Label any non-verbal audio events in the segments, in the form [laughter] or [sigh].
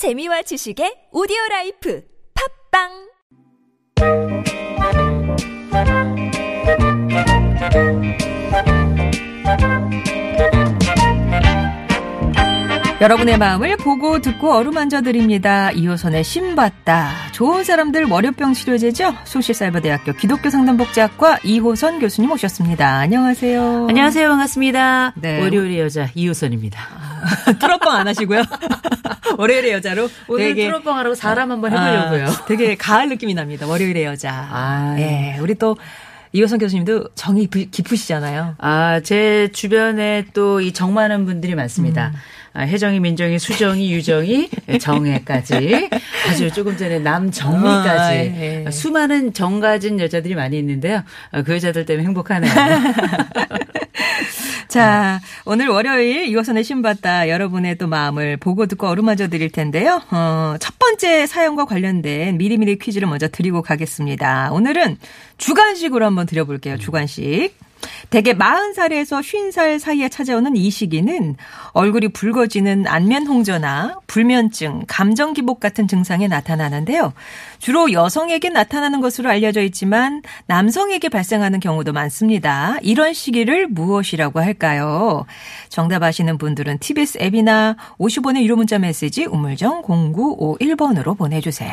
재미와 지식의 오디오 라이프 팟빵 여러분의 마음을 보고 듣고 어루만져 드립니다. 이호선의 신받다. 좋은 사람들 월요병 치료제죠. 숭실사이버대학교 기독교 상담복지학과 이호선 교수님 오셨습니다. 안녕하세요. 안녕하세요. 반갑습니다. 네. 월요일의 여자 이호선입니다. [laughs] 트롯뻥 안 하시고요. [laughs] 월요일의 여자로 오늘 되게 트롯방하라고 사람 한번 해보려고요. 아, 되게 가을 느낌이 납니다. 월요일의 여자. 아. 예, 우리 또 이호선 교수님도 정이 부- 깊으시잖아요. 아, 제 주변에 또 이 정 많은 분들이 많습니다. 아, 혜정이, 민정이, 수정이, 유정이, 정혜까지 아주 조금 전에 남정미까지 아, 예. 수많은 정 가진 여자들이 많이 있는데요. 아, 그 여자들 때문에 행복하네요. [laughs] 자, 오늘 월요일 이호선의 신받다 여러분의 또 마음을 보고 듣고 어루만져 드릴 텐데요. 어, 첫 번째 사연과 관련된 미리미리 퀴즈를 먼저 드리고 가겠습니다. 오늘은 주간식으로 한번 드려볼게요. 주간식. 대개 40살에서 50살 사이에 찾아오는 이 시기는 얼굴이 붉어지는 안면 홍조나 불면증, 감정 기복 같은 증상이 나타나는데요. 주로 여성에게 나타나는 것으로 알려져 있지만 남성에게 발생하는 경우도 많습니다. 이런 시기를 무엇이라고 할까요? 정답 아시는 분들은 TBS 앱이나 50원의 유료 문자 메시지 우물정 0951번으로 보내주세요.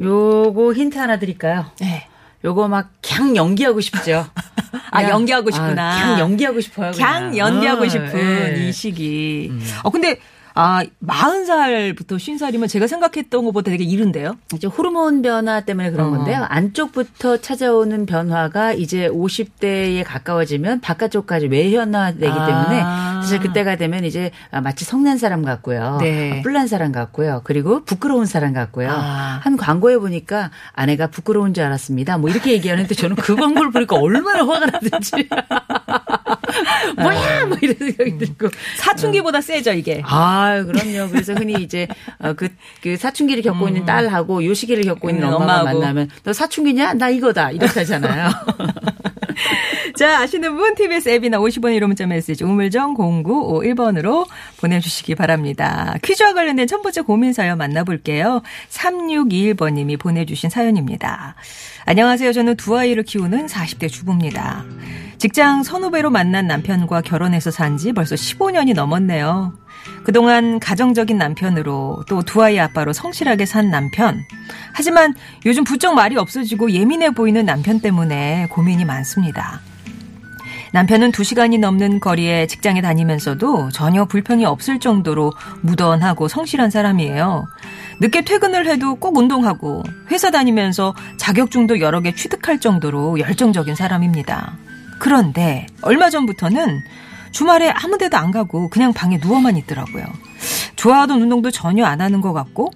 요거 힌트 하나 드릴까요? 네. 요거 막 그냥 연기하고 싶죠. [laughs] 아, 그냥, 연기하고 싶구나. 아, 그냥 연기하고 싶어요. 그냥 그냥. 연기하고 어, 싶은 예. 이 시기. 어, 근데, 아, 40살부터 50살이면 제가 생각했던 것보다 되게 이른데요? 이제 호르몬 변화 때문에 그런 어. 건데요. 안쪽부터 찾아오는 변화가 이제 50대에 가까워지면 바깥쪽까지 외현화되기 아. 때문에 사실 그때가 되면 이제 마치 성난 사람 같고요. 네. 뿔난 사람 같고요. 그리고 부끄러운 사람 같고요. 아. 한 광고에 보니까 아내가 부끄러운 줄 알았습니다. 뭐 이렇게 얘기하는데 저는 그 광고를 보니까 얼마나 화가 나든지. [laughs] 뭐야! 뭐 이런 생각이 들고. 사춘기보다 세죠, 이게. 아, 그럼요. 그래서 흔히 이제 어, 그, 그 사춘기를 겪고 있는 딸하고 요 시기를 겪고 있는 음, 엄마가 엄마하고. 만나면 너 사춘기냐? 나 이거다. 이렇게 하잖아요. [laughs] 자, 아시는 분 TBS 앱이나 50원 1호 문자 메시지 우물정 0951번으로 보내주시기 바랍니다. 퀴즈와 관련된 첫 번째 고민 사연 만나볼게요. 3621번님이 보내주신 사연입니다. 안녕하세요. 저는 두 아이를 키우는 40대 주부입니다. 직장 선후배로 만난 남편과 결혼해서 산 지 벌써 15년이 넘었네요. 그동안 가정적인 남편으로 또 두 아이 아빠로 성실하게 산 남편. 하지만 요즘 부쩍 말이 없어지고 예민해 보이는 남편 때문에 고민이 많습니다. 남편은 2시간이 넘는 거리에 직장에 다니면서도 전혀 불평이 없을 정도로 무던하고 성실한 사람이에요. 늦게 퇴근을 해도 꼭 운동하고 회사 다니면서 자격증도 여러 개 취득할 정도로 열정적인 사람입니다. 그런데 얼마 전부터는 주말에 아무 데도 안 가고 그냥 방에 누워만 있더라고요. 좋아하던 운동도 전혀 안 하는 것 같고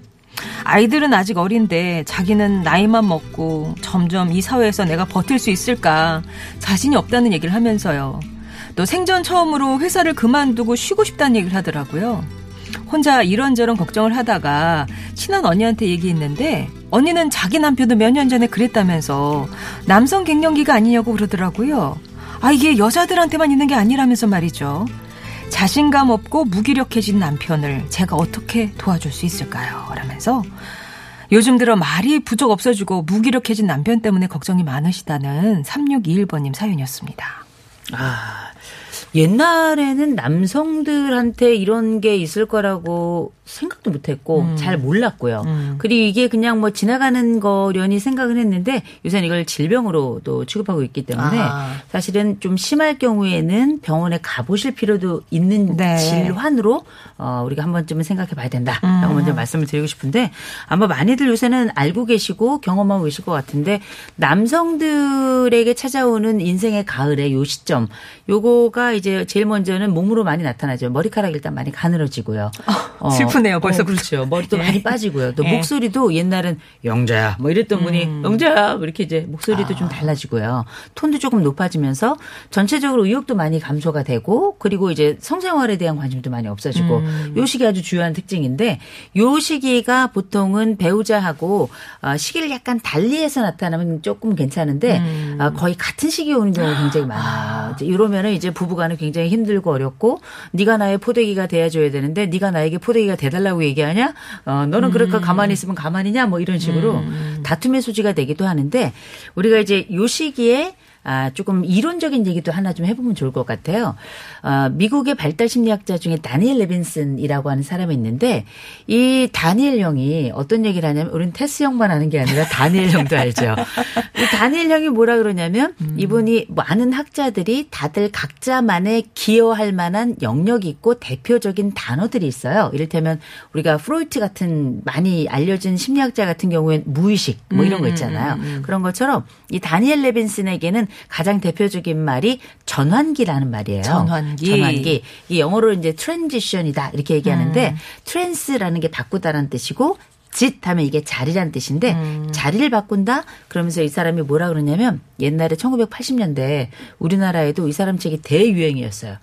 아이들은 아직 어린데 자기는 나이만 먹고 점점 이 사회에서 내가 버틸 수 있을까 자신이 없다는 얘기를 하면서요. 또 생전 처음으로 회사를 그만두고 쉬고 싶다는 얘기를 하더라고요. 혼자 이런저런 걱정을 하다가 친한 언니한테 얘기했는데 언니는 자기 남편도 몇 년 전에 그랬다면서 남성 갱년기가 아니냐고 그러더라고요. 아 이게 여자들한테만 있는 게 아니라면서 말이죠. 자신감 없고 무기력해진 남편을 제가 어떻게 도와줄 수 있을까요? 라면서 요즘 들어 말이 부쩍 없어지고 무기력해진 남편 때문에 걱정이 많으시다는 3621번님 사연이었습니다. 아, 옛날에는 남성들한테 이런 게 있을 거라고 생각도 못 했고 음. 잘 몰랐고요. 음. 그리고 이게 그냥 뭐 지나가는 거려니 생각을 했는데 요새는 이걸 질병으로 또 취급하고 있기 때문에 아. 사실은 좀 심할 경우에는 병원에 가보실 필요도 있는 네. 질환으로 어, 우리가 한 번쯤은 생각해 봐야 된다라고 음. 먼저 말씀을 드리고 싶은데 아마 많이들 요새는 알고 계시고 경험하고 계실 것 같은데 남성들에게 찾아오는 인생의 가을의 요 시점 요거가 이제 제일 먼저는 몸으로 많이 나타나죠. 머리카락 일단 많이 가늘어지고요. 어, 슬프네요, 벌써. 그렇죠. 머리도 예. 많이 빠지고요. 또 예. 목소리도 옛날은 영자야 뭐 이랬던 분이 음. 영자야 뭐 이렇게 이제 목소리도 아. 좀 달라지고요. 톤도 조금 높아지면서 전체적으로 의욕도 많이 감소가 되고 그리고 이제 성생활에 대한 관심도 많이 없어지고 음. 요 시기 아주 주요한 특징인데 요 시기가 보통은 배우자하고 어, 시기를 약간 달리해서 나타나면 조금 괜찮은데 음. 어, 거의 같은 시기에 오는 경우가 굉장히 많아요. 이제 이러면은 이제 부부간에 나는 굉장히 힘들고 어렵고 네가 나의 포대기가 돼야 줘야 되는데 네가 나에게 포대기가 돼달라고 얘기하냐? 어, 너는 그럴까 가만히 있으면 가만히냐? 뭐 이런 식으로 다툼의 소지가 되기도 하는데 우리가 이제 요 시기에 아, 조금 이론적인 얘기도 하나 좀 해보면 좋을 것 같아요. 어, 미국의 발달 심리학자 중에 다니엘 레빈슨이라고 하는 사람이 있는데 이 다니엘 형이 어떤 얘기를 하냐면 우리는 테스 형만 아는 게 아니라 다니엘 형도 알죠. 이 다니엘 형이 뭐라 그러냐면 이분이 많은 학자들이 다들 각자만의 기여할 만한 영역이 있고 대표적인 단어들이 있어요. 이를테면 우리가 프로이트 같은 많이 알려진 심리학자 같은 경우엔 무의식 뭐 이런 거 있잖아요. 그런 것처럼 이 다니엘 레빈슨에게는 가장 대표적인 말이 전환기라는 말이에요. 전환기. 전환기. 이 영어로 이제 transition이다 이렇게 얘기하는데 trans라는 게 바꾸다라는 뜻이고 sit 하면 이게 자리란 뜻인데 자리를 바꾼다 그러면서 이 사람이 뭐라 그러냐면 옛날에 1980년대 우리나라에도 이 사람 책이 대유행이었어요.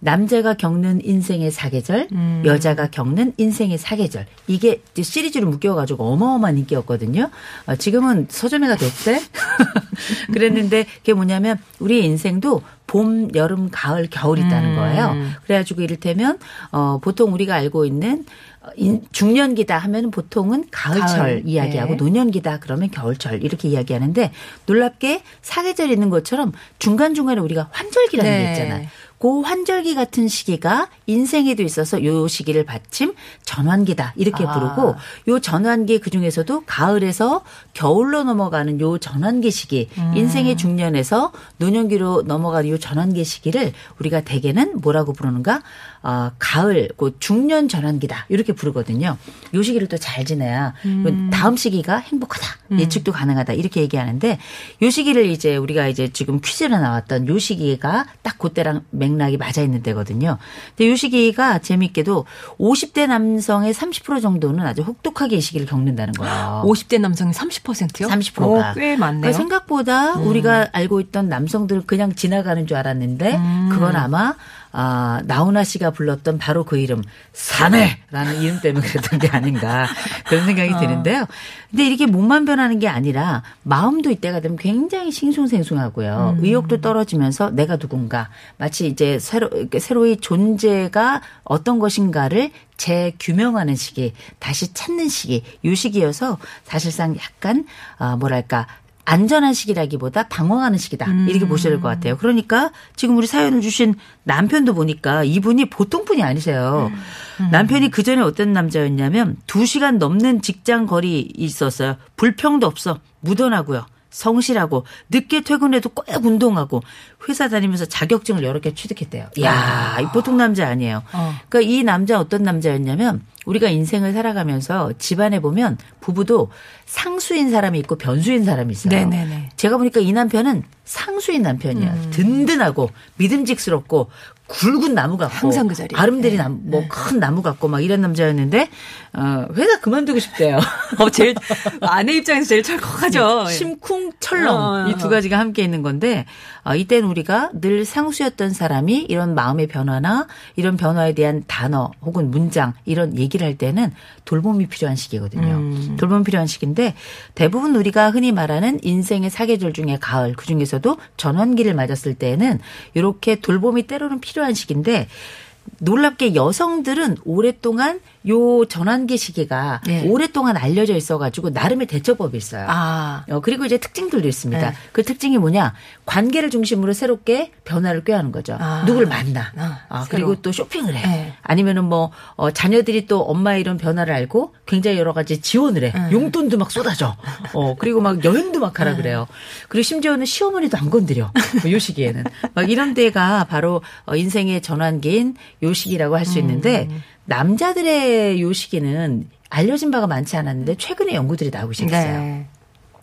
남자가 겪는 인생의 사계절, 여자가 겪는 인생의 사계절. 이게 시리즈로 묶여가지고 어마어마한 인기였거든요. 어, 지금은 서점에가 됐대. [laughs] 그랬는데 그게 뭐냐면 우리 인생도 봄, 여름, 가을, 겨울 있다는 거예요. 그래가지고 이를테면 어 보통 우리가 알고 있는 어, 인- 중년기다 하면 보통은 가을철 가을. 이야기하고 네. 노년기다 그러면 겨울철 이렇게 이야기하는데 놀랍게 사계절 있는 것처럼 중간중간에 우리가 환절기라는 네. 게 있잖아요. 그 환절기 같은 시기가 인생에도 있어서 요 시기를 받침 전환기다 이렇게 아. 부르고 요 전환기 그 중에서도 가을에서 겨울로 넘어가는 요 전환기 시기 음. 인생의 중년에서 노년기로 넘어가는 요 전환기 시기를 우리가 대개는 뭐라고 부르는가 어, 가을 그 중년 전환기다 이렇게 부르거든요. 요 시기를 또 잘 지내야 음. 다음 시기가 행복하다 예측도 가능하다 이렇게 얘기하는데 요 시기를 이제 우리가 이제 지금 퀴즈로 나왔던 요 시기가 딱 그때랑 맥락이 맞아 있는 때거든요. 근데 요 시기가 재밌게도 50대 남성의 30% 정도는 아주 혹독하게 이 시기를 겪는다는 거예요. 50대 남성이 30%요? 30%가. 꽤 많네요. 그러니까 생각보다 우리가 알고 있던 남성들은 그냥 지나가는 줄 알았는데 음. 그건 아마 아, 나훈아 씨가 불렀던 바로 그 이름 사내라는 이름 때문에 그랬던 게 아닌가 그런 생각이 어. 드는데요. 근데 이렇게 몸만 변하는 게 아니라 마음도 이때가 되면 굉장히 싱숭생숭하고요. 음. 의욕도 떨어지면서 내가 누군가 마치 이제 새로 새로이 존재가 어떤 것인가를 재규명하는 시기, 다시 찾는 시기, 요 시기여서 사실상 약간 아 뭐랄까 안전한 시기라기보다 방황하는 시기다 이렇게 보셔야 될 것 같아요. 그러니까 지금 우리 사연을 주신 남편도 보니까 이분이 보통 분이 아니세요. 남편이 그 전에 어떤 남자였냐면 두 시간 넘는 직장 거리 있었어요. 불평도 없어 묻어나고요. 성실하고 늦게 퇴근해도 꼭 운동하고 회사 다니면서 자격증을 여러 개 취득했대요. 이야, 이 보통 남자 아니에요. 어. 그러니까 이 남자 어떤 남자였냐면 우리가 인생을 살아가면서 집안에 보면 부부도 상수인 사람이 있고 변수인 사람이 있어요. 네네네. 제가 보니까 이 남편은 상수인 남편이야. 음. 든든하고 믿음직스럽고 굵은 나무 같고 항상 그 자리에. 아름드리 네. 나무 뭐큰 나무 같고 막 이런 남자였는데 어, 회사 그만두고 싶대요. [laughs] 어, 제일 아내 입장에서 제일 철컥하죠. 심쿵 철렁 어. 이두 가지가 함께 있는 건데 어, 이때는 우리가 늘 상수였던 사람이 이런 마음의 변화나 이런 변화에 대한 단어 혹은 문장 이런 얘기를 할 때는 돌봄이 필요한 시기거든요. 음. 돌봄이 필요한 시기인데 대부분 우리가 흔히 말하는 인생의 사계절 중에 가을 그 중에서도 전환기를 맞았을 때에는 이렇게 돌봄이 때로는 필요 한 시기인데 놀랍게 여성들은 오랫동안 요 전환기 시기가 네. 오랫동안 알려져 있어가지고 나름의 대처법이 있어요. 아. 어, 그리고 이제 특징들도 있습니다. 네. 그 특징이 뭐냐? 관계를 중심으로 새롭게 변화를 꾀하는 거죠. 아. 누굴 만나. 아, 아. 그리고 또 쇼핑을 해. 네. 아니면은 뭐, 어, 자녀들이 또 엄마의 이런 변화를 알고 굉장히 여러 가지 지원을 해. 네. 용돈도 막 쏟아져. 어, 그리고 막 여행도 막 하라 그래요. 그리고 심지어는 시어머니도 안 건드려. 뭐 요 시기에는. 막 이런 때가 바로 어, 인생의 전환기인 요 시기라고 할 수 있는데 음. 남자들의 요 시기는 알려진 바가 많지 않았는데 최근에 연구들이 나오고 시작했어요. 네.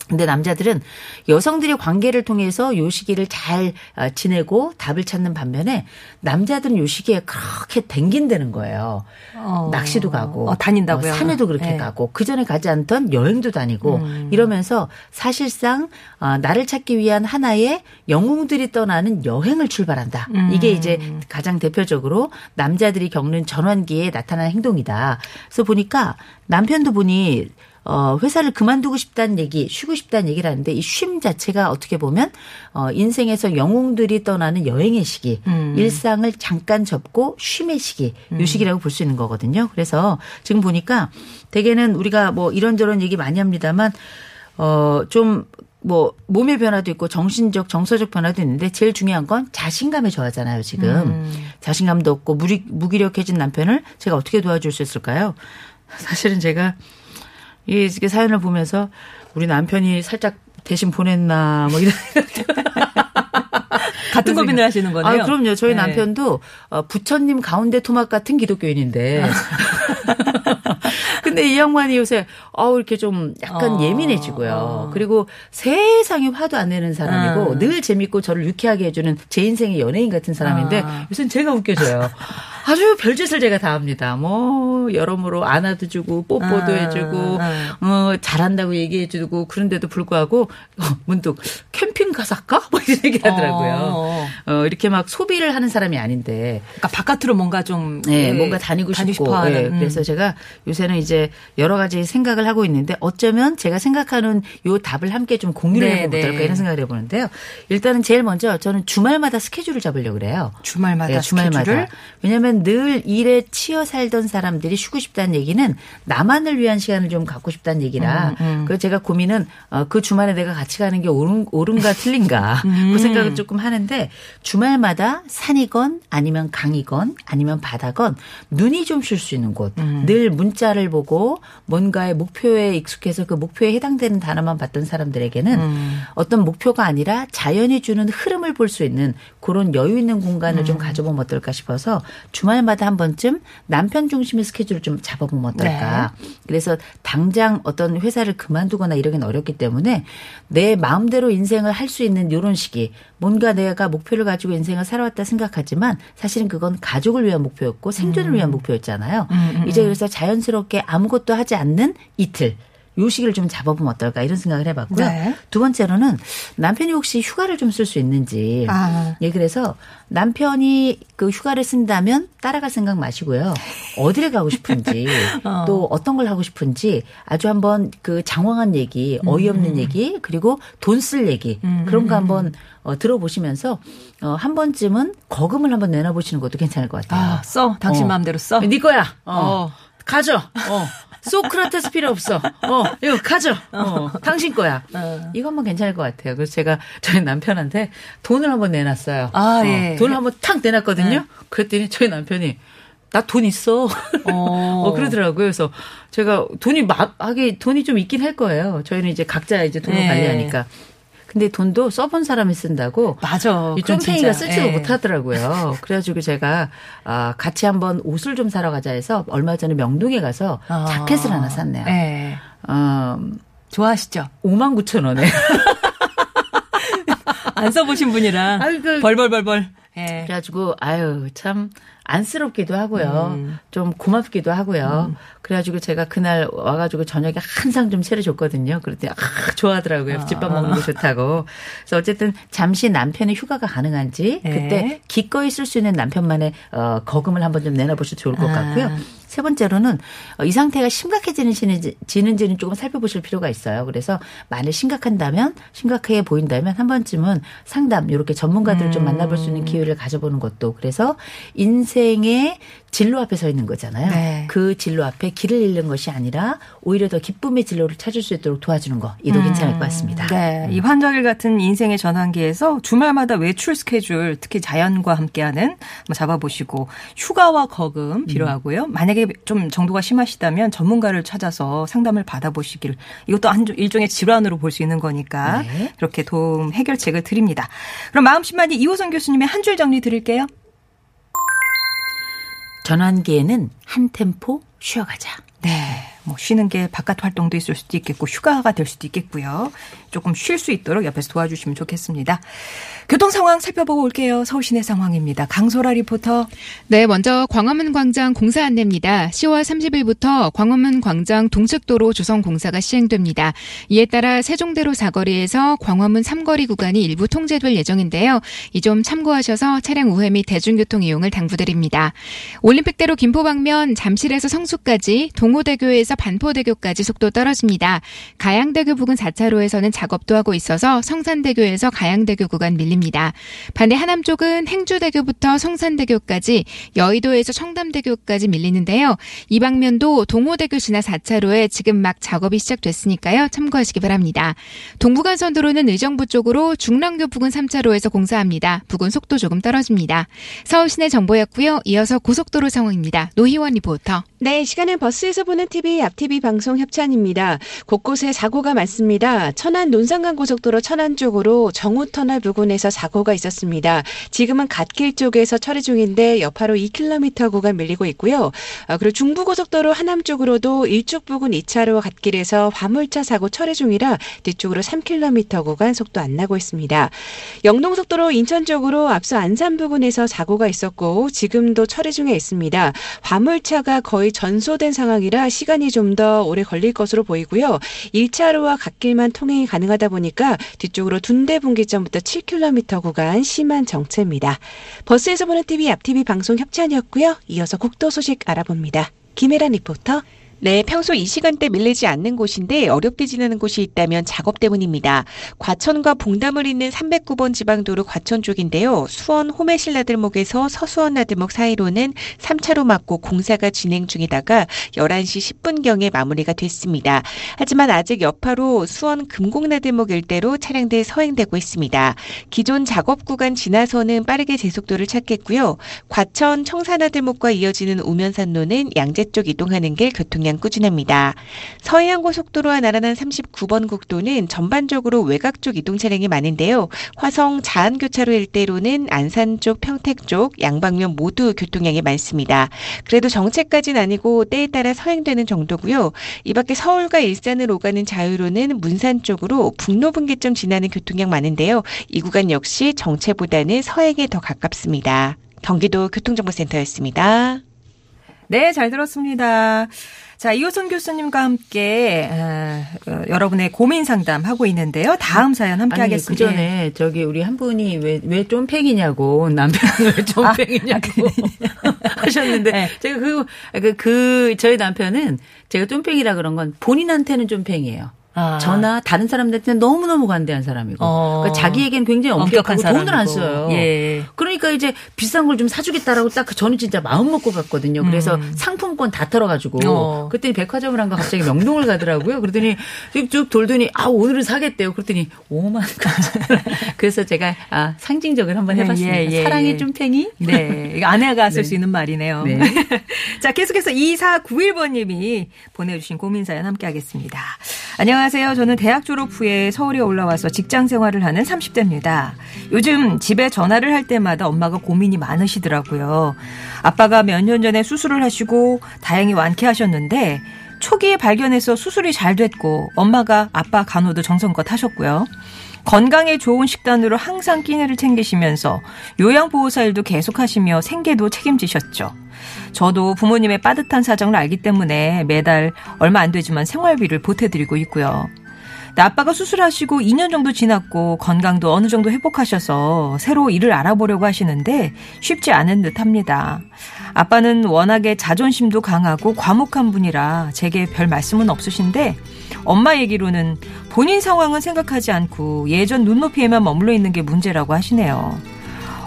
근데 남자들은 여성들이 관계를 통해서 요 시기를 잘 어, 지내고 답을 찾는 반면에 남자들은 요 시기에 그렇게 댕긴다는 거예요. 어. 낚시도 가고 어, 다닌다고요? 어, 산에도 그렇게 네. 가고 그 전에 가지 않던 여행도 다니고 음. 이러면서 사실상 어, 나를 찾기 위한 하나의 영웅들이 떠나는 여행을 출발한다. 음. 이게 이제 가장 대표적으로 남자들이 겪는 전환기에 나타나는 행동이다. 그래서 보니까 남편도 보니 어, 회사를 그만두고 싶다는 얘기, 쉬고 싶다는 얘기를 하는데 이 쉼 자체가 어떻게 보면 어, 인생에서 영웅들이 떠나는 여행의 시기, 음. 일상을 잠깐 접고 쉼의 시기, 요 시기라고 볼 수 있는 거거든요. 그래서 지금 보니까 대개는 우리가 뭐 이런저런 얘기 많이 합니다만 어, 좀 뭐 몸의 변화도 있고 정신적 정서적 변화도 있는데 제일 중요한 건 자신감에 저하잖아요 지금 음. 자신감도 없고 무리, 무기력해진 남편을 제가 어떻게 도와줄 수 있을까요? 사실은 제가 이 이렇게 사연을 보면서 우리 남편이 살짝 대신 보냈나 뭐 이런 [laughs] 같은 고민을 하시는 거네요. 아, 그럼요. 저희 네. 남편도 어, 부처님 가운데 토막 같은 기독교인인데. [laughs] 근데 이 양반이 요새 어우 이렇게 좀 약간 어, 예민해지고요. 어. 그리고 세상에 화도 안 내는 사람이고 음. 늘 재밌고 저를 유쾌하게 해주는 제 인생의 연예인 같은 사람인데 아. 요새는 제가 웃겨져요. 아주 별짓을 제가 다 합니다. 뭐 여러모로 안아도 주고 뽀뽀도 아, 해주고 아. 어 잘한다고 얘기해주고 그런데도 불구하고 어, 문득 캠핑 가서 할까? 뭐 이런 얘기 하더라고요. 어. 어, 이렇게 막 소비를 하는 사람이 아닌데, 그러니까 바깥으로 뭔가 좀 네, 예, 뭔가 다니고 싶고, 싶어하는, 예, 음. 그래서 제가 요새는 이제 여러 가지 생각을 하고 있는데, 어쩌면 제가 생각하는 요 답을 함께 좀 공유를 네, 해보면 어떨까 네. 이런 생각을 해보는데요. 일단은 제일 먼저 저는 주말마다 스케줄을 잡으려고 그래요. 주말마다 네, 주말마다. 스케줄을? 왜냐 하면 늘 일에 치여 살던 사람들이 쉬고 싶다는 얘기는 나만을 위한 시간을 좀 갖고 싶다는 얘기라. 음, 그래서 제가 고민은 어, 그 주말에 내가 같이 가는 게 옳은, 옳은가 틀린가 [laughs] 음. 그 생각을 조금 하는데 주말마다 산이건 아니면 강이건 아니면 바다건 눈이 좀 쉴 수 있는 곳. 음. 늘 문자를 보고 뭔가의 목표에 익숙해서 그 목표에 해당되는 단어만 봤던 사람들에게는 음. 어떤 목표가 아니라 자연이 주는 흐름을 볼 수 있는 그런 여유 있는 공간을 음. 좀 가져보면 어떨까 싶어서 주 말마다 한 번쯤 남편 중심의 스케줄을 좀 잡아보면 어떨까. 네. 그래서 당장 어떤 회사를 그만두거나 이러긴 어렵기 때문에 내 마음대로 인생을 할 수 있는 이런 시기 뭔가 내가 목표를 가지고 인생을 살아왔다 생각하지만 사실은 그건 가족을 위한 목표였고 생존을 위한 목표였잖아요. 음, 이제 그래서 자연스럽게 아무것도 하지 않는 이틀. 요 시기를 좀 잡아보면 어떨까 이런 생각을 해봤고요. 네. 두 번째로는 남편이 혹시 휴가를 좀 쓸 수 있는지. 아. 예, 그래서 남편이 그 휴가를 쓴다면 따라갈 생각 마시고요. 어디를 가고 싶은지 [laughs] 어. 또 어떤 걸 하고 싶은지 아주 한번 그 장황한 얘기, 어이없는 음. 얘기, 그리고 돈 쓸 얘기 그런 거 한번 어, 들어보시면서 어, 한 번쯤은 거금을 한번 내놔보시는 것도 괜찮을 것 같아요. 아, 써. 당신 어. 마음대로 써. 네 거야. 어. 어. 가져. 어. [laughs] 소크라테스 필요 없어. 어, 이거 가져. 어, 당신 거야. 어. 이것만 괜찮을 것 같아요. 그래서 제가 저희 남편한테 돈을 한번 내놨어요. 아, 어, 예. 돈을 한번 탁 내놨거든요. 네. 그랬더니 저희 남편이 나 돈 있어. 어, [laughs] 그러더라고요. 그래서 제가 돈이 막, 하게 돈이 좀 있긴 할 거예요. 저희는 이제 각자 이제 돈을 네. 관리하니까. 근데 돈도 써본 사람이 쓴다고. 맞아. 이 쫌팽이가. 쓰지도 예. 못하더라고요. [laughs] 그래가지고 제가 아, 같이 한번 옷을 좀 사러 가자 해서 얼마 전에 명동에 가서 아. 자켓을 하나 샀네요. 예. 어, 좋아하시죠? 5만 9천 원에. [laughs] 안 써보신 분이라 [laughs] 아유, 그- 벌벌벌벌. 예. 그래가지고 아유 참 안쓰럽기도 하고요. 음. 좀 고맙기도 하고요. 그래가지고 제가 그날 와가지고 저녁에 한 상 좀 차려줬거든요. 그랬더니 아 좋아하더라고요. 집밥 먹는 거 좋다고. 그래서 어쨌든 잠시 남편의 휴가가 가능한지 네. 그때 기꺼이 쓸 수 있는 남편만의 어, 거금을 한번 좀 내놔보셔도 좋을 것 아. 같고요. 세 번째로는 어, 이 상태가 심각해지는지는 지는지는 조금 살펴보실 필요가 있어요. 그래서 만약 심각한다면 심각해 보인다면 한 번쯤은 상담 이렇게 전문가들을 좀 만나볼 수 있는 기회를 가져보는 것도 그래서 인생의 진로 앞에 서 있는 거잖아요. 네. 그 진로 앞에 길을 잃는 것이 아니라 오히려 더 기쁨의 진로를 찾을 수 있도록 도와주는 거 이도 괜찮을 것 같습니다. 네. 이 환절기 같은 인생의 전환기에서 주말마다 외출 스케줄, 특히 자연과 함께하는 잡아보시고 휴가와 거금 필요하고요. 만약에 좀 정도가 심하시다면 전문가를 찾아서 상담을 받아보시길 이것도 한 일종의 질환으로 볼 수 있는 거니까 네. 그렇게 도움 해결책을 드립니다. 그럼 마음 심만이 이호선 교수님의 한 줄 정리 드릴게요. 전환기에는 한 템포 쉬어가자. 네. 뭐 쉬는 게 바깥 활동도 있을 수도 있겠고 휴가가 될 수도 있겠고요. 조금 쉴 수 있도록 옆에서 도와주시면 좋겠습니다. 교통 상황 살펴보고 올게요. 서울 시내 상황입니다. 강소라 리포터. 네, 먼저 광화문 광장 공사 안내입니다. 10월 30일부터 광화문 광장 동측도로 조성 공사가 시행됩니다. 이에 따라 세종대로 사거리에서 광화문 삼거리 구간이 일부 통제될 예정인데요. 이점 참고하셔서 차량 우회 및 대중교통 이용을 당부드립니다. 올림픽대로 김포 방면 잠실에서 성수까지 동호대교에서 반포에서 반포대교까지 속도 떨어집니다. 가양대교 부근 4차로에서는 작업도 하고 있어서 성산대교에서 가양대교 구간 밀립니다. 반대 하남 쪽은 행주대교부터 성산대교까지 여의도에서 청담대교까지 밀리는데요. 이 방면도 동호대교 지나 4차로에 지금 막 작업이 시작됐으니까요. 참고하시기 바랍니다. 동부간선도로는 의정부 쪽으로 중랑교 부근 3차로에서 공사합니다. 부근 속도 조금 떨어집니다. 서울시내 정보였고요. 이어서 고속도로 상황입니다. 노희원 리포터. 네, 시간은 버스에서 보는 TV, 앞TV 방송 협찬입니다. 곳곳에 사고가 많습니다. 천안 논산간 고속도로 천안 쪽으로 정우터널 부근에서 사고가 있었습니다. 지금은 갓길 쪽에서 처리 중인데 여파로 2km 구간 밀리고 있고요. 아, 그리고 중부고속도로 하남 쪽으로도 일쪽 부근 2차로 갓길에서 화물차 사고 처리 중이라 뒤쪽으로 3km 구간 속도 안 나고 있습니다. 영동속도로 인천 쪽으로 앞서 안산 부근에서 사고가 있었고 지금도 처리 중에 있습니다. 화물차가 거의 전소된 상황이라 시간이 좀 더 오래 걸릴 것으로 보이고요. 1차로와 갓길만 통행이 가능하다 보니까 뒤쪽으로 둔대 분기점부터 7km 구간 심한 정체입니다. 버스에서 보는 TV 앞TV 방송 협찬이었고요. 이어서 국도 소식 알아봅니다. 김혜란 리포터. 네, 평소 이 시간대 밀리지 않는 곳인데 어렵게 지나는 곳이 있다면 작업 때문입니다. 과천과 봉담을 잇는 309번 지방도로 과천 쪽인데요. 수원 호매실 나들목에서 서수원 나들목 사이로는 3차로 막고 공사가 진행 중이다가 11시 10분경에 마무리가 됐습니다. 하지만 아직 여파로 수원 금곡 나들목 일대로 차량들 서행되고 있습니다. 기존 작업 구간 지나서는 빠르게 제속도를 찾겠고요. 과천 청사나들목과 이어지는 우면산로는 양재 쪽 이동하는 길 교통 방향 꾸준합니다. 서해안고속도로와 나란한 39번 국도는 전반적으로 외곽 쪽 이동 차량이 많은데요. 화성 자안교차로 일대로는 안산 쪽, 평택 쪽 양방면 모두 교통량이 많습니다. 그래도 정체까지는 아니고 때에 따라 서행되는 정도고요. 이 밖에 서울과 일산을 오가는 자유로는 문산 쪽으로 북로 분기점 지나는 교통량 많은데요. 이 구간 역시 정체보다는 서행에 더 가깝습니다. 경기도 교통정보센터였습니다. 네, 잘 들었습니다. 자, 이호선 교수님과 함께 어, 어, 여러분의 고민 상담 하고 있는데요. 다음 사연 함께 아니, 하겠습니다. 그 전에 저기 우리 한 분이 왜, 왜 쫌팽이냐고, 남편은 왜 쫌팽이냐고 [laughs] 하셨는데, 네. 제가 그, 그, 그, 저희 남편은 제가 쫌팽이라 그런 건 본인한테는 쫌팽이에요. 아. 저나 다른 사람들한테는 너무너무 관대한 사람이고. 어. 그러니까 자기에게는 굉장히 엄격한 엄격하고 돈을 안. 써요. 예. 그러니까 이제 비싼 걸 좀 사주겠다라고 딱 저는 진짜 마음 먹고 갔거든요. 그래서 상품권 다 털어가지고 음. 어. 그랬더니 백화점을 한 거 갑자기 명동을 가더라고요. 그러더니 쭉쭉 돌더니 아 오늘은 사겠대요. 그랬더니 5만 원. [laughs] 그래서 제가 아 상징적으로 한번 해봤습니다. 예, 예, 사랑의 예. 쫌팽이. 네. 아내가 쓸 네. 수 있는 말이네요. 네. [laughs] 자, 계속해서 2491번님이 보내주신 고민 사연 함께 하겠습니다. 안녕하세요. 저는 대학 졸업 후에 서울에 올라와서 직장 생활을 하는 30대입니다. 요즘 집에 전화를 할 때마다 엄마가 고민이 많으시더라고요. 아빠가 몇 년 전에 수술을 하시고 다행히 완쾌하셨는데 초기에 발견해서 수술이 잘 됐고 엄마가 아빠 간호도 정성껏 하셨고요. 건강에 좋은 식단으로 항상 끼니를 챙기시면서 요양보호사 일도 계속하시며 생계도 책임지셨죠. 저도 부모님의 빠듯한 사정을 알기 때문에 매달 얼마 안 되지만 생활비를 보태드리고 있고요. 아빠가 수술하시고 2년 정도 지났고 건강도 어느 정도 회복하셔서 새로 일을 알아보려고 하시는데 쉽지 않은 듯 합니다. 아빠는 워낙에 자존심도 강하고 과묵한 분이라 제게 별 말씀은 없으신데 엄마 얘기로는 본인 상황은 생각하지 않고 예전 눈높이에만 머물러 있는 게 문제라고 하시네요.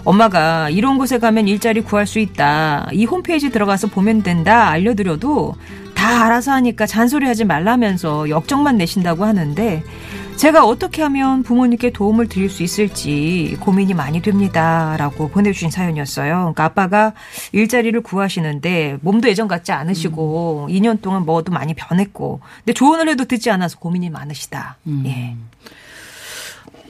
엄마가 이런 곳에 가면 일자리 구할 수 있다. 이 홈페이지 들어가서 보면 된다. 알려드려도 다 알아서 하니까 잔소리하지 말라면서 역정만 내신다고 하는데 제가 어떻게 하면 부모님께 도움을 드릴 수 있을지 고민이 많이 됩니다. 라고 보내주신 사연이었어요. 그러니까 아빠가 일자리를 구하시는데 몸도 예전 같지 않으시고 2년 동안 뭐도 많이 변했고 근데 조언을 해도 듣지 않아서 고민이 많으시다. 예.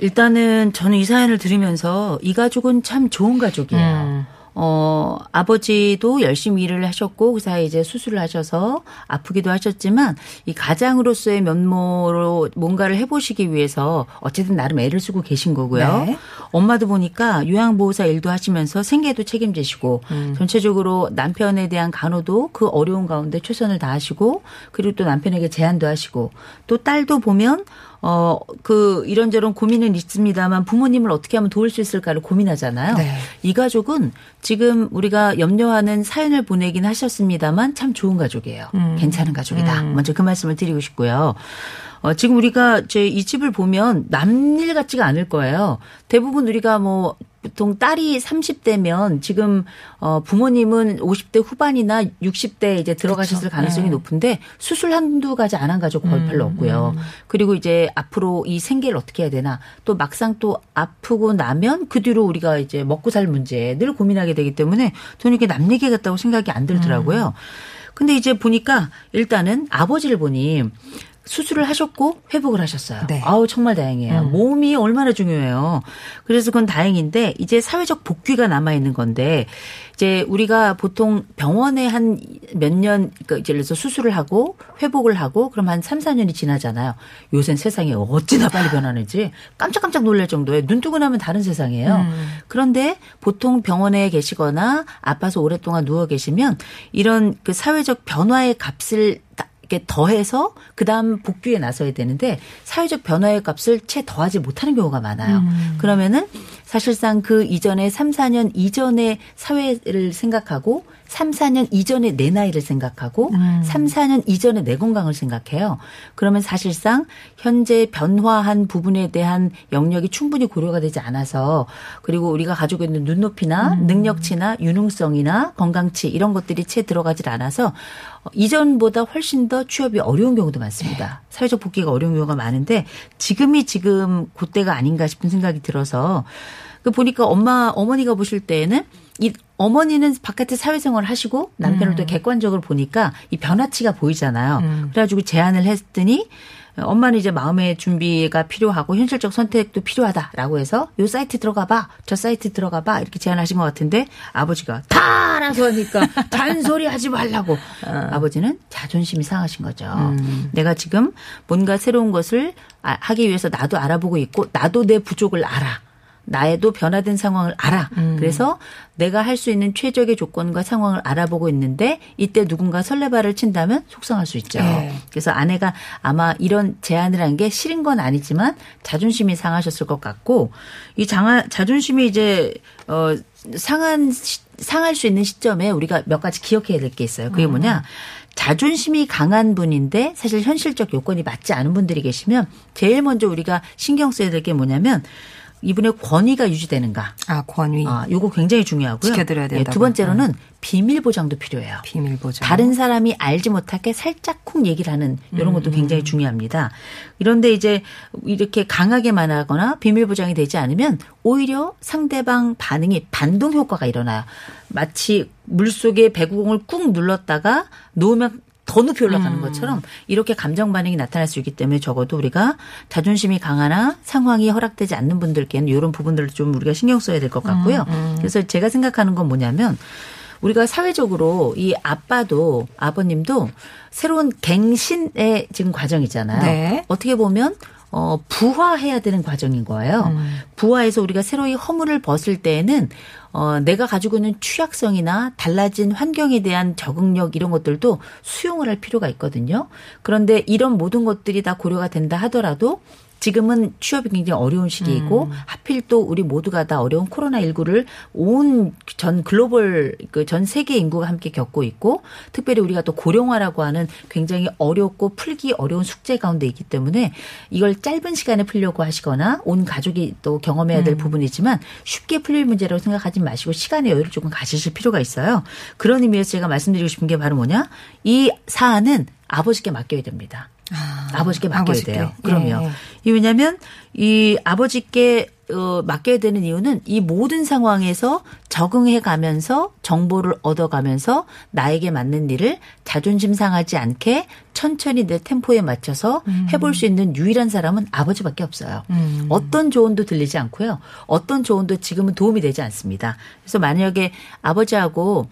일단은 저는 이 사연을 들으면서 이 가족은 참 좋은 가족이에요. 음. 어, 아버지도 열심히 일을 하셨고, 그 사이에 이제 수술을 하셔서 아프기도 하셨지만, 이 가장으로서의 면모로 뭔가를 해보시기 위해서 어쨌든 나름 애를 쓰고 계신 거고요. 네. 엄마도 보니까 요양보호사 일도 하시면서 생계도 책임지시고 음. 전체적으로 남편에 대한 간호도 그 어려운 가운데 최선을 다하시고 그리고 또 남편에게 제안도 하시고 또 딸도 보면 어, 그, 이런저런 고민은 있습니다만 부모님을 어떻게 하면 도울 수 있을까를 고민하잖아요. 네. 이 가족은 지금 우리가 염려하는 사연을 보내긴 하셨습니다만 참 좋은 가족이에요. 음. 괜찮은 가족이다. 음. 먼저 그 말씀을 드리고 싶고요. 어, 지금 우리가 제 이 집을 보면 남일 같지가 않을 거예요. 대부분 우리가 뭐 보통 딸이 30대면 지금 어 부모님은 50대 후반이나 60대 이제 들어가셨을 그쵸. 가능성이 네. 높은데 수술 한두 가지 안 한 가족 거의 음, 별로 없고요. 그리고 이제 앞으로 이 생계를 어떻게 해야 되나 또 막상 또 아프고 나면 그 뒤로 우리가 이제 먹고 살 문제 늘 고민하게 되기 때문에 저는 이게 남 얘기 같다고 생각이 안 들더라고요. 근데 이제 보니까 일단은 아버지를 보니 수술을 하셨고 회복을 하셨어요. 네. 아우 정말 다행이에요. 음. 몸이 얼마나 중요해요. 그래서 그건 다행인데 이제 사회적 복귀가 남아 있는 건데 이제 우리가 보통 병원에 한 몇 년, 그러니까 예를 들어서 수술을 하고 회복을 하고 그럼 한 3, 4년이 지나잖아요. 요새 세상이 어찌나 빨리 변하는지 깜짝깜짝 놀랄 정도에 눈 뜨고 나면 다른 세상이에요. 음. 그런데 보통 병원에 계시거나 아파서 오랫동안 누워 계시면 이런 그 사회적 변화의 값을 다- 이렇게 더해서 그다음 복귀에 나서야 되는데 사회적 변화의 값을 채 더하지 못하는 경우가 많아요. 그러면은 사실상 그 이전에 3, 4년 이전의 사회를 생각하고 3, 4년 이전의 내 나이를 생각하고 음. 3, 4년 이전의 내 건강을 생각해요. 그러면 사실상 현재 변화한 부분에 대한 영역이 충분히 고려가 되지 않아서 그리고 우리가 가지고 있는 눈높이나 음. 능력치나 유능성이나 건강치 이런 것들이 채 들어가질 않아서 어, 이전보다 훨씬 더 취업이 어려운 경우도 많습니다. 사회적 복귀가 어려운 경우가 많은데 지금이 지금 그때가 아닌가 싶은 생각이 들어서 그 보니까 엄마 어머니가 보실 때에는 이 어머니는 바깥에 사회생활을 하시고 남편을 또 객관적으로 보니까 이 변화치가 보이잖아요. 음. 그래가지고 제안을 했더니 엄마는 이제 마음의 준비가 필요하고 현실적 선택도 필요하다라고 해서 요 사이트 들어가 봐. 저 사이트 들어가 봐. 이렇게 제안하신 것 같은데 아버지가 다 알아서 하니까 [laughs] 잔소리 하지 말라고. 아버지는 자존심이 상하신 거죠. 음. 내가 지금 뭔가 새로운 것을 아- 하기 위해서 나도 알아보고 있고 나도 내 부족을 알아. 나에도 변화된 상황을 알아. 음. 그래서 내가 할 수 있는 최적의 조건과 상황을 알아보고 있는데 이때 누군가 설레발을 친다면 속상할 수 있죠. 네. 그래서 아내가 아마 이런 제안을 한 게 싫은 건 아니지만 자존심이 상하셨을 것 같고 이 장하, 자존심이 이제 어 상한 시- 상할 수 있는 시점에 우리가 몇 가지 기억해야 될 게 있어요. 그게 뭐냐? 자존심이 강한 분인데 사실 현실적 요건이 맞지 않은 분들이 계시면 제일 먼저 우리가 신경 써야 될 게 뭐냐면 이분의 권위가 유지되는가. 아, 권위. 아, 요거 굉장히 중요하고요. 지켜드려야 예, 된다고요. 두 번째로는 비밀 보장도 필요해요. 비밀 보장. 다른 사람이 알지 못하게 살짝 쿵 얘기를 하는 이런 것도 굉장히 중요합니다. 이런데 이제 이렇게 강하게 말하거나 비밀 보장이 되지 않으면 오히려 상대방 반응이 반동 효과가 일어나요. 마치 물 속에 배구공을 꾹 눌렀다가 놓으면 더 높이 올라가는 것처럼 이렇게 감정 반응이 나타날 수 있기 때문에 적어도 우리가 자존심이 강하나 상황이 허락되지 않는 분들께는 이런 부분들을 좀 우리가 신경 써야 될 것 같고요. 그래서 제가 생각하는 건 뭐냐면 우리가 사회적으로 이 아빠도 아버님도 새로운 갱신의 지금 과정이잖아요. 네. 어떻게 보면 어, 부화해야 되는 과정인 거예요. 부화해서 우리가 새로이 허물을 벗을 때에는 어, 내가 가지고 있는 취약성이나 달라진 환경에 대한 적응력 이런 것들도 수용을 할 필요가 있거든요. 그런데 이런 모든 것들이 다 고려가 된다 하더라도 지금은 취업이 굉장히 어려운 시기이고 하필 또 우리 모두가 다 어려운 코로나19를 온 전 글로벌 그 전 세계 인구가 함께 겪고 있고 특별히 우리가 또 고령화라고 하는 굉장히 어렵고 풀기 어려운 숙제 가운데 있기 때문에 이걸 짧은 시간에 풀려고 하시거나 온 가족이 또 경험해야 될 부분이지만 쉽게 풀릴 문제라고 생각하지 마시고 시간의 여유를 조금 가지실 필요가 있어요. 그런 의미에서 제가 말씀드리고 싶은 게 바로 뭐냐? 이 사안은 아버지께 맡겨야 됩니다. 아, 버지께 맡겨야 아버지께. 돼요. 그럼요. 예, 예. 이 왜냐하면 이 아버지께 어, 맡겨야 되는 이유는 이 모든 상황에서 적응해 가면서 정보를 얻어 가면서 나에게 맞는 일을 자존심 상하지 않게 천천히 내 템포에 맞춰서 해볼 수 있는 유일한 사람은 아버지밖에 없어요. 어떤 조언도 들리지 않고요. 어떤 조언도 지금은 도움이 되지 않습니다. 그래서 만약에 아버지하고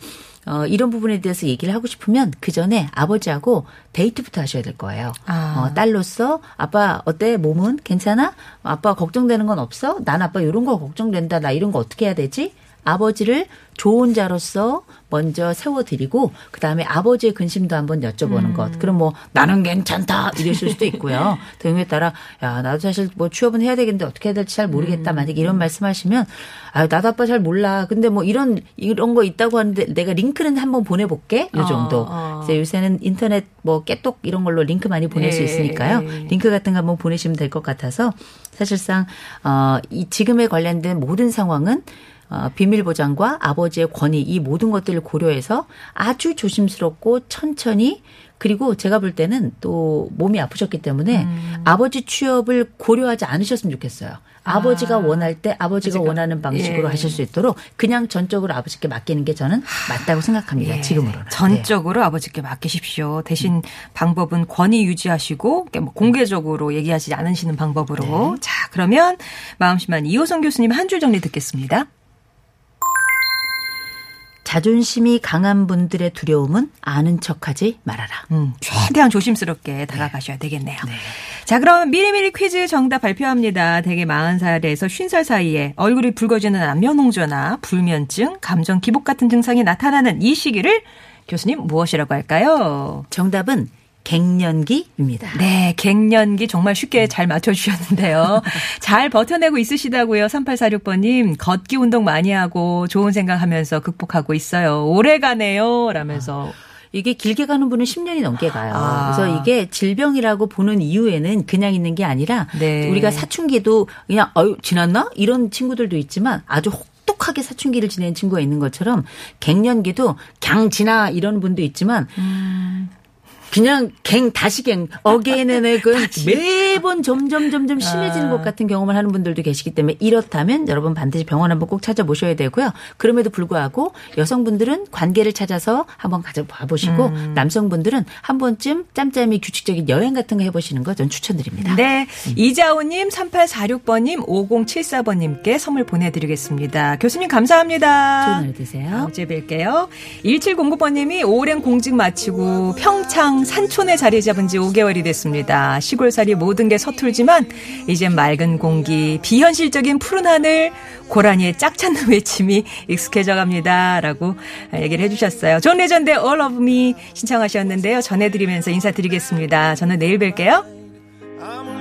어, 이런 부분에 대해서 얘기를 하고 싶으면 그 전에 아버지하고 데이트부터 하셔야 될 거예요. 아. 어, 딸로서 아빠 어때 몸은 괜찮아? 아빠 걱정되는 건 없어? 난 아빠 이런 거 걱정된다. 나 이런 거 어떻게 해야 되지? 아버지를 좋은 자로서 먼저 세워드리고 그 다음에 아버지의 근심도 한번 여쭤보는 것. 그럼 뭐 나는 괜찮다 이랬을 수도 있고요. [laughs] 등에 따라 야 나도 사실 뭐 취업은 해야 되겠는데 어떻게 해야 될지 잘 모르겠다. 만약 이런 말씀하시면 아 나도 아빠 잘 몰라. 근데 뭐 이런 이런 거 있다고 하는데 내가 링크는 한번 보내볼게. 요 정도. 어. 이제 요새는 인터넷 뭐 깨똑 이런 걸로 링크 많이 보낼 수 예, 있으니까요. 예. 링크 같은 거 한번 보내시면 될 것 같아서 사실상 어 이 지금에 관련된 모든 상황은 어, 비밀 보장과 아버지의 권위 이 모든 것들을 고려해서 아주 조심스럽고 천천히 그리고 제가 볼 때는 또 몸이 아프셨기 때문에 음. 아버지 취업을 고려하지 않으셨으면 좋겠어요. 아버지가 원할 때 아버지가 아버지가. 원하는 방식으로 예. 하실 수 있도록 그냥 전적으로 아버지께 맡기는 게 저는 맞다고 생각합니다. 예, 지금으로는. 네. 전적으로 아버지께 맡기십시오. 대신 방법은 권위 유지하시고 뭐 공개적으로 얘기하지 않으시는 방법으로. 네. 자, 그러면 마음심한 이호성 교수님 한 줄 정리 듣겠습니다. 자존심이 강한 분들의 두려움은 아는 척하지 말아라. 음, 최대한 조심스럽게 다가가셔야 되겠네요. 자, 그럼 미리미리 퀴즈 정답 발표합니다. 대개 40살에서 50살 사이에 얼굴이 붉어지는 남녀농조나 불면증, 감정 기복 같은 증상이 나타나는 이 시기를 교수님 무엇이라고 할까요? 정답은 갱년기입니다. 네, 갱년기 정말 쉽게 잘 맞춰주셨는데요. [laughs] 잘 버텨내고 있으시다고요. 3846번님, 걷기 운동 많이 하고 좋은 생각 하면서 극복하고 있어요. 오래 가네요. 라면서. 이게 길게 가는 분은 10년이 넘게 가요. 아. 그래서 이게 질병이라고 보는 이유에는 그냥 있는 게 아니라 네. 우리가 사춘기도 그냥 어유 지났나 이런 친구들도 있지만 아주 혹독하게 사춘기를 지낸 친구가 있는 것처럼 갱년기도 갱 지나 이런 분도 있지만 그냥 갱 다시 갱 어게인의 그 [laughs] 매번 점점 점점 심해지는 아. 것 같은 경험을 하는 분들도 계시기 때문에 이렇다면 여러분 반드시 병원 한번 꼭 찾아보셔야 되고요. 그럼에도 불구하고 여성분들은 관계를 찾아서 한번 가져봐 보시고 음. 남성분들은 한 번쯤 짬짬이 규칙적인 여행 같은 거 해보시는 거 전 추천드립니다. 네. 이자호님, 3846번님, 5074번님께 선물 보내드리겠습니다. 교수님 감사합니다. 좋은 하루 되세요. 다음 주에 뵐게요. 1709번님이 오랜 공직 마치고 평창 산촌에 자리 잡은 지 5개월이 됐습니다. 시골살이 모든 게 서툴지만 이젠 맑은 공기, 비현실적인 푸른 하늘, 고라니의 짝찾는 [laughs] 외침이 익숙해져 갑니다. 라고 얘기를 해주셨어요. 존 레전드의 All of Me 신청하셨는데요. 전해드리면서 인사드리겠습니다. 저는 내일 뵐게요. I'm on